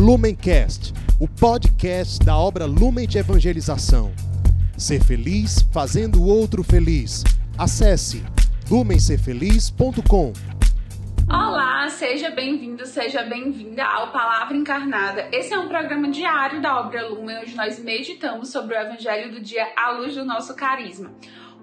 Lumencast, o podcast da obra Lumen de Evangelização. Ser feliz fazendo o outro feliz. Acesse lumencerfeliz.com. Olá, seja bem-vindo, seja bem-vinda ao Palavra Encarnada. Esse é um programa diário da obra Lumen, onde nós meditamos sobre o Evangelho do dia à luz do nosso carisma.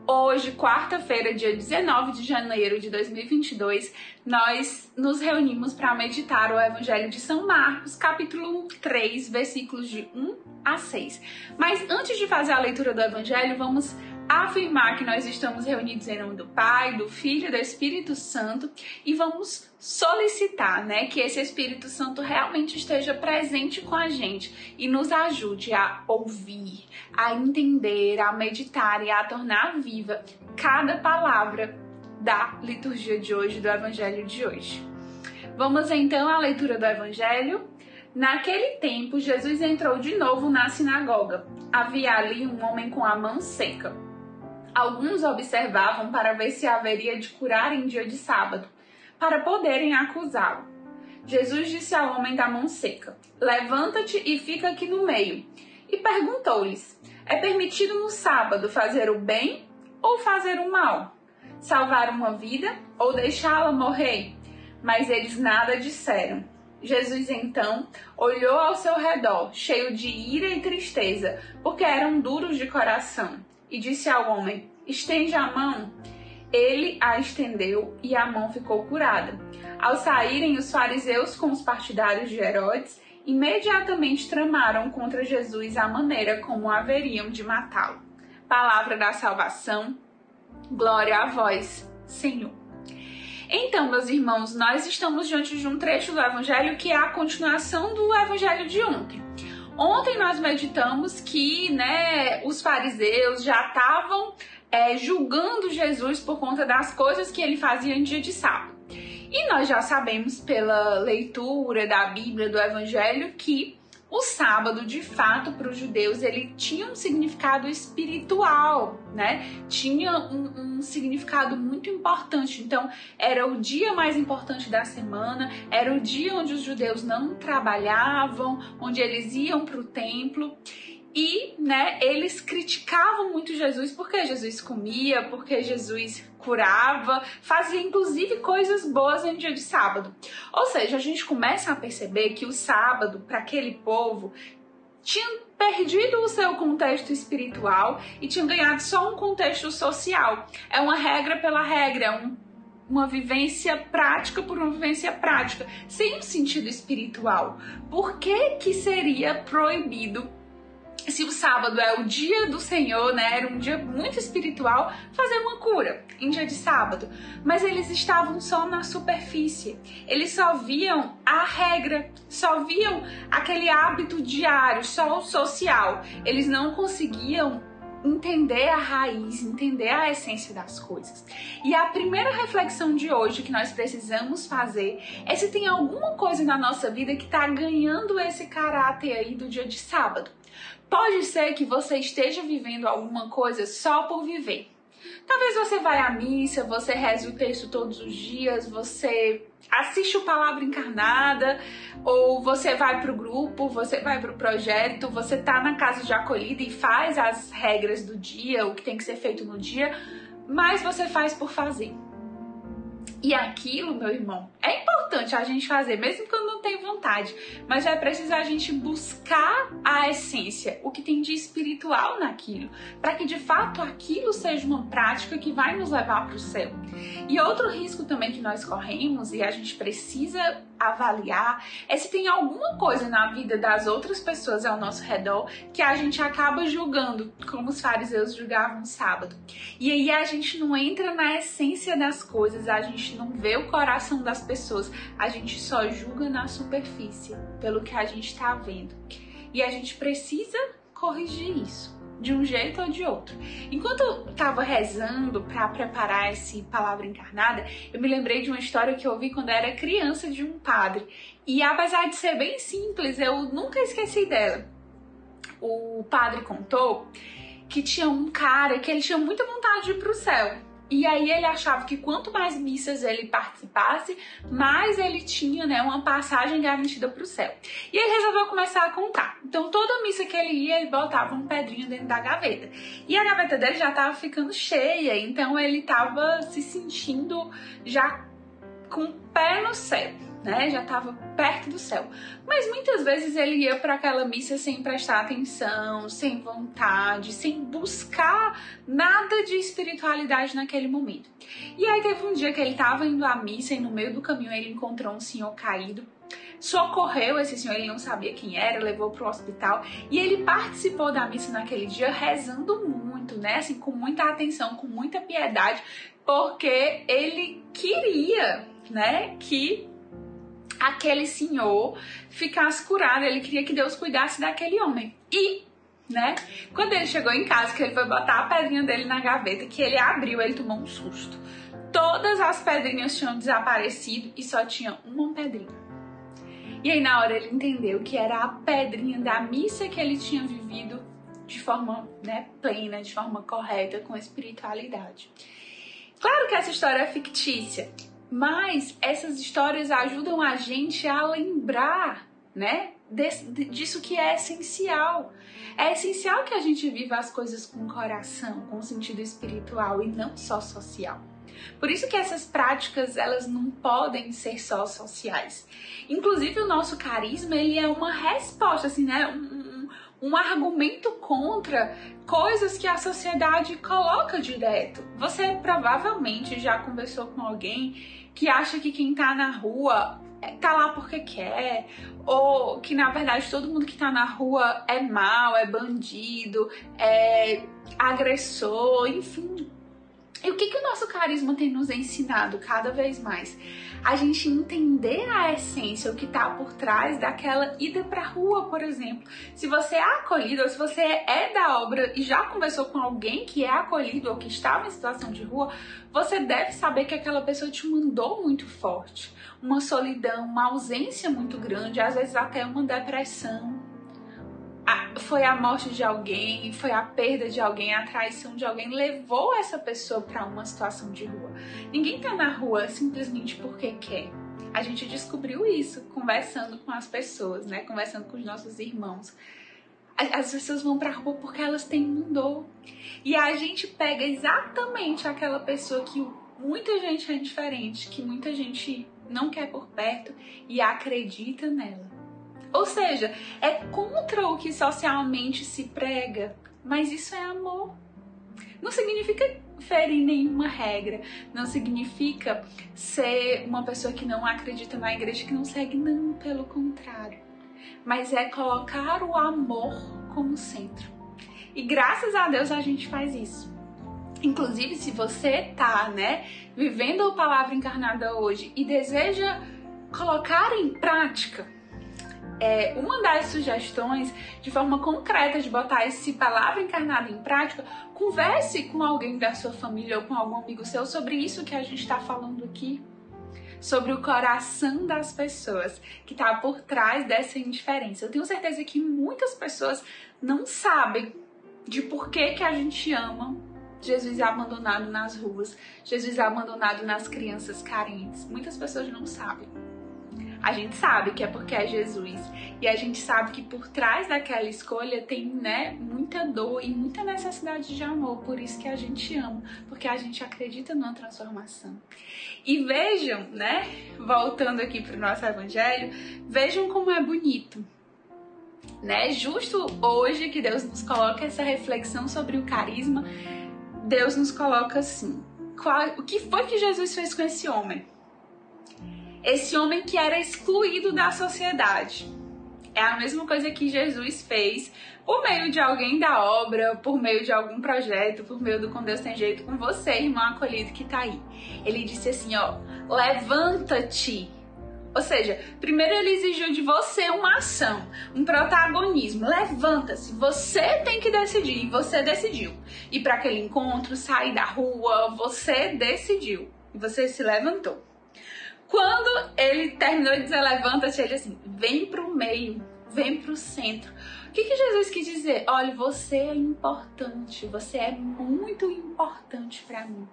Hoje, quarta-feira, dia 19 de janeiro de 2022, nós nos reunimos para meditar o Evangelho de São Marcos, capítulo 3, versículos de 1 a 6. Mas antes de fazer a leitura do Evangelho, vamos afirmar que nós estamos reunidos em nome do Pai, do Filho e do Espírito Santo e vamos solicitar, né, que esse Espírito Santo realmente esteja presente com a gente e nos ajude a ouvir, a entender, a meditar e a tornar viva cada palavra da liturgia de hoje, do Evangelho de hoje. Vamos então à leitura do Evangelho. Naquele tempo, Jesus entrou de novo na sinagoga. Havia ali um homem com a mão seca. Alguns observavam para ver se haveria de curar em dia de sábado, para poderem acusá-lo. Jesus disse ao homem da mão seca: Levanta-te e fica aqui no meio. E perguntou-lhes: É permitido no sábado fazer o bem ou fazer o mal? Salvar uma vida ou deixá-la morrer? Mas eles nada disseram. Jesus então olhou ao seu redor, cheio de ira e tristeza, porque eram duros de coração e disse ao homem: Estende a mão. Ele a estendeu e a mão ficou curada. Ao saírem os fariseus com os partidários de Herodes, imediatamente tramaram contra Jesus a maneira como haveriam de matá-lo. Palavra da salvação, glória a vós, Senhor. Então, meus irmãos, nós estamos diante de um trecho do Evangelho que é a continuação do Evangelho de ontem. Ontem nós meditamos que né, os fariseus já estavam é, julgando Jesus por conta das coisas que ele fazia em dia de sábado. E nós já sabemos pela leitura da Bíblia, do Evangelho, que o sábado, de fato, para os judeus, ele tinha um significado espiritual, né? Tinha um, um, significado muito importante. Então, era o dia mais importante da semana, era o dia onde os judeus não trabalhavam, onde eles iam para o templo. E, né, eles criticavam muito Jesus porque Jesus comia, porque Jesus curava, fazia inclusive coisas boas em dia de sábado. Ou seja, a gente começa a perceber que o sábado, para aquele povo, tinha perdido o seu contexto espiritual e tinha ganhado só um contexto social. É uma regra pela regra, é um uma vivência prática por uma vivência prática, sem um sentido espiritual. Por que que seria proibido se o sábado é o dia do Senhor, né, era um dia muito espiritual, fazer uma cura em dia de sábado. Mas eles estavam só na superfície. Eles só viam a regra, só viam aquele hábito diário, só o social. Eles não conseguiam entender a raiz, entender a essência das coisas. E a primeira reflexão de hoje que nós precisamos fazer é se tem alguma coisa na nossa vida que está ganhando esse caráter aí do dia de sábado. Pode ser que você esteja vivendo alguma coisa só por viver. Talvez você vá à missa, você reze o texto todos os dias, você assiste o Palavra Encarnada, ou você vai para o grupo, você vai para o projeto, você tá na casa de acolhida e faz as regras do dia, o que tem que ser feito no dia, mas você faz por fazer. E aquilo, meu irmão, é importante a gente fazer, mesmo quando não tem vontade, mas é preciso a gente buscar a essência, o que tem de espiritual naquilo, para que de fato aquilo seja uma prática que vai nos levar para o céu. E outro risco também que nós corremos e a gente precisa avaliar é se tem alguma coisa na vida das outras pessoas ao nosso redor que a gente acaba julgando, como os fariseus julgavam no sábado. E aí a gente não entra na essência das coisas, a gente não vê o coração das pessoas, a gente só julga na superfície, pelo que a gente está vendo. E a gente precisa corrigir isso de um jeito ou de outro. Enquanto eu estava rezando para preparar esse palavra encarnada, eu me lembrei de uma história que eu ouvi quando era criança de um padre. E apesar de ser bem simples, eu nunca esqueci dela. O padre contou que tinha um cara que ele tinha muita vontade de ir para o céu. E aí ele achava que quanto mais missas ele participasse, mais ele tinha né, uma passagem garantida para o céu. E ele resolveu começar a contar. Então toda missa que ele ia, ele botava um pedrinho dentro da gaveta. E a gaveta dele já estava ficando cheia, então ele estava se sentindo já com o pé no céu né? Já estava perto do céu. Mas muitas vezes ele ia para aquela missa sem prestar atenção, sem vontade, sem buscar nada de espiritualidade naquele momento. E aí teve um dia que ele estava indo à missa e no meio do caminho ele encontrou um senhor caído socorreu esse senhor, ele não sabia quem era, levou para o hospital e ele participou da missa naquele dia rezando muito, né? Assim, com muita atenção, com muita piedade, porque ele queria, né, que aquele senhor ficasse curado, ele queria que Deus cuidasse daquele homem. E, né, quando ele chegou em casa, que ele foi botar a pedrinha dele na gaveta, que ele abriu, ele tomou um susto. Todas as pedrinhas tinham desaparecido e só tinha uma pedrinha. E aí, na hora, ele entendeu que era a pedrinha da missa que ele tinha vivido de forma né, plena, de forma correta, com espiritualidade. Claro que essa história é fictícia, mas essas histórias ajudam a gente a lembrar, né, disso que é essencial. É essencial que a gente viva as coisas com coração, com sentido espiritual e não só social. Por isso que essas práticas elas não podem ser só sociais. Inclusive o nosso carisma ele é uma resposta, assim, né? Um, um, um argumento contra coisas que a sociedade coloca direto. Você provavelmente já conversou com alguém que acha que quem tá na rua é, tá lá porque quer, ou que na verdade todo mundo que tá na rua é mal, é bandido, é agressor, enfim. E o que, que o nosso carisma tem nos ensinado cada vez mais? A gente entender a essência, o que está por trás daquela ida para rua, por exemplo. Se você é acolhido, ou se você é da obra e já conversou com alguém que é acolhido ou que estava em situação de rua, você deve saber que aquela pessoa te mandou muito forte. Uma solidão, uma ausência muito grande, às vezes até uma depressão, foi a morte de alguém, foi a perda de alguém, a traição de alguém levou essa pessoa para uma situação de rua. Ninguém tá na rua simplesmente porque quer. A gente descobriu isso conversando com as pessoas, né? Conversando com os nossos irmãos. As pessoas vão pra rua porque elas têm um dor. E a gente pega exatamente aquela pessoa que muita gente é indiferente, que muita gente não quer por perto e acredita nela. Ou seja, é contra o que socialmente se prega, mas isso é amor. Não significa ferir nenhuma regra, não significa ser uma pessoa que não acredita na igreja, que não segue, não, pelo contrário. Mas é colocar o amor como centro. E graças a Deus a gente faz isso. Inclusive, se você tá, né, vivendo a palavra encarnada hoje e deseja colocar em prática é, uma das sugestões de forma concreta de botar esse palavra encarnada em prática, converse com alguém da sua família ou com algum amigo seu sobre isso que a gente está falando aqui. Sobre o coração das pessoas que está por trás dessa indiferença. Eu tenho certeza que muitas pessoas não sabem de por que, que a gente ama Jesus abandonado nas ruas, Jesus abandonado nas crianças carentes. Muitas pessoas não sabem. A gente sabe que é porque é Jesus. E a gente sabe que por trás daquela escolha tem, né, muita dor e muita necessidade de amor. Por isso que a gente ama, porque a gente acredita numa transformação. E vejam, né, voltando aqui para o nosso evangelho, vejam como é bonito. Né? Justo hoje que Deus nos coloca essa reflexão sobre o carisma, Deus nos coloca assim: qual, o que foi que Jesus fez com esse homem? Esse homem que era excluído da sociedade. É a mesma coisa que Jesus fez por meio de alguém da obra, por meio de algum projeto, por meio do Com Deus Tem Jeito, com você, irmão acolhido que tá aí. Ele disse assim, ó, levanta-te. Ou seja, primeiro ele exigiu de você uma ação, um protagonismo. Levanta-se, você tem que decidir, e você decidiu. Ir para aquele encontro, sair da rua, você decidiu. E você se levantou. Quando ele terminou de dizer levanta-te, ele assim, vem pro meio, vem pro centro. O que, que Jesus quis dizer? Olha, você é importante, você é muito importante para mim.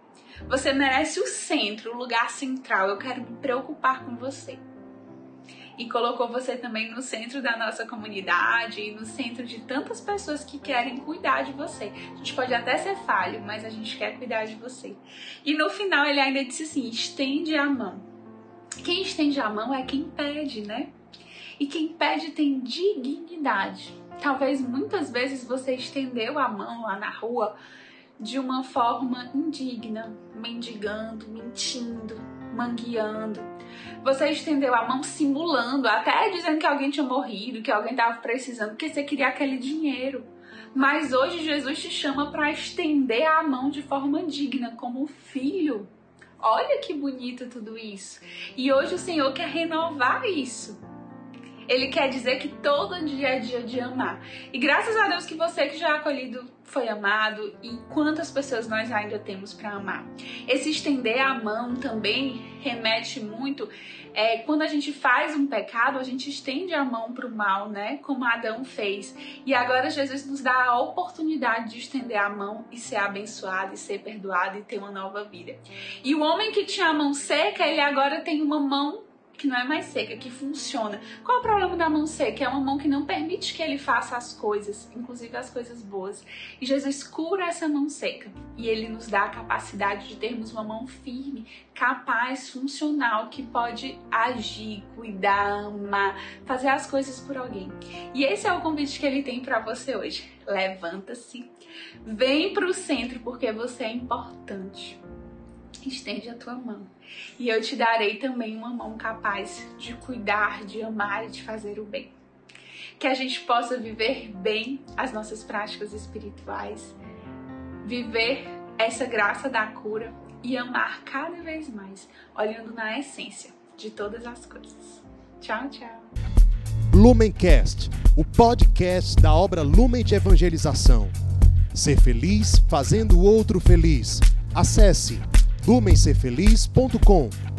Você merece o centro, o lugar central. Eu quero me preocupar com você. E colocou você também no centro da nossa comunidade e no centro de tantas pessoas que querem cuidar de você. A gente pode até ser falho, mas a gente quer cuidar de você. E no final ele ainda disse assim: estende a mão. Quem estende a mão é quem pede, né? E quem pede tem dignidade. Talvez muitas vezes você estendeu a mão lá na rua de uma forma indigna, mendigando, mentindo, mangueando. Você estendeu a mão simulando, até dizendo que alguém tinha morrido, que alguém estava precisando, porque você queria aquele dinheiro. Mas hoje Jesus te chama para estender a mão de forma digna, como filho. Olha que bonito tudo isso. E hoje o Senhor quer renovar isso. Ele quer dizer que todo dia é dia de amar. E graças a Deus que você que já é acolhido foi amado e quantas pessoas nós ainda temos para amar. Esse estender a mão também remete muito é, quando a gente faz um pecado, a gente estende a mão para o mal, né? Como Adão fez. E agora Jesus nos dá a oportunidade de estender a mão e ser abençoado, e ser perdoado e ter uma nova vida. E o homem que tinha a mão seca, ele agora tem uma mão que não é mais seca, que funciona. Qual é o problema da mão seca? É uma mão que não permite que ele faça as coisas, inclusive as coisas boas. E Jesus cura essa mão seca e ele nos dá a capacidade de termos uma mão firme, capaz, funcional, que pode agir, cuidar, amar, fazer as coisas por alguém. E esse é o convite que ele tem para você hoje. Levanta-se, vem para o centro porque você é importante estende a tua mão. E eu te darei também uma mão capaz de cuidar, de amar e de fazer o bem. Que a gente possa viver bem as nossas práticas espirituais, viver essa graça da cura e amar cada vez mais, olhando na essência de todas as coisas. Tchau, tchau. Lumencast, o podcast da obra Lumen de Evangelização. Ser feliz fazendo o outro feliz. Acesse lumencerfeliz.com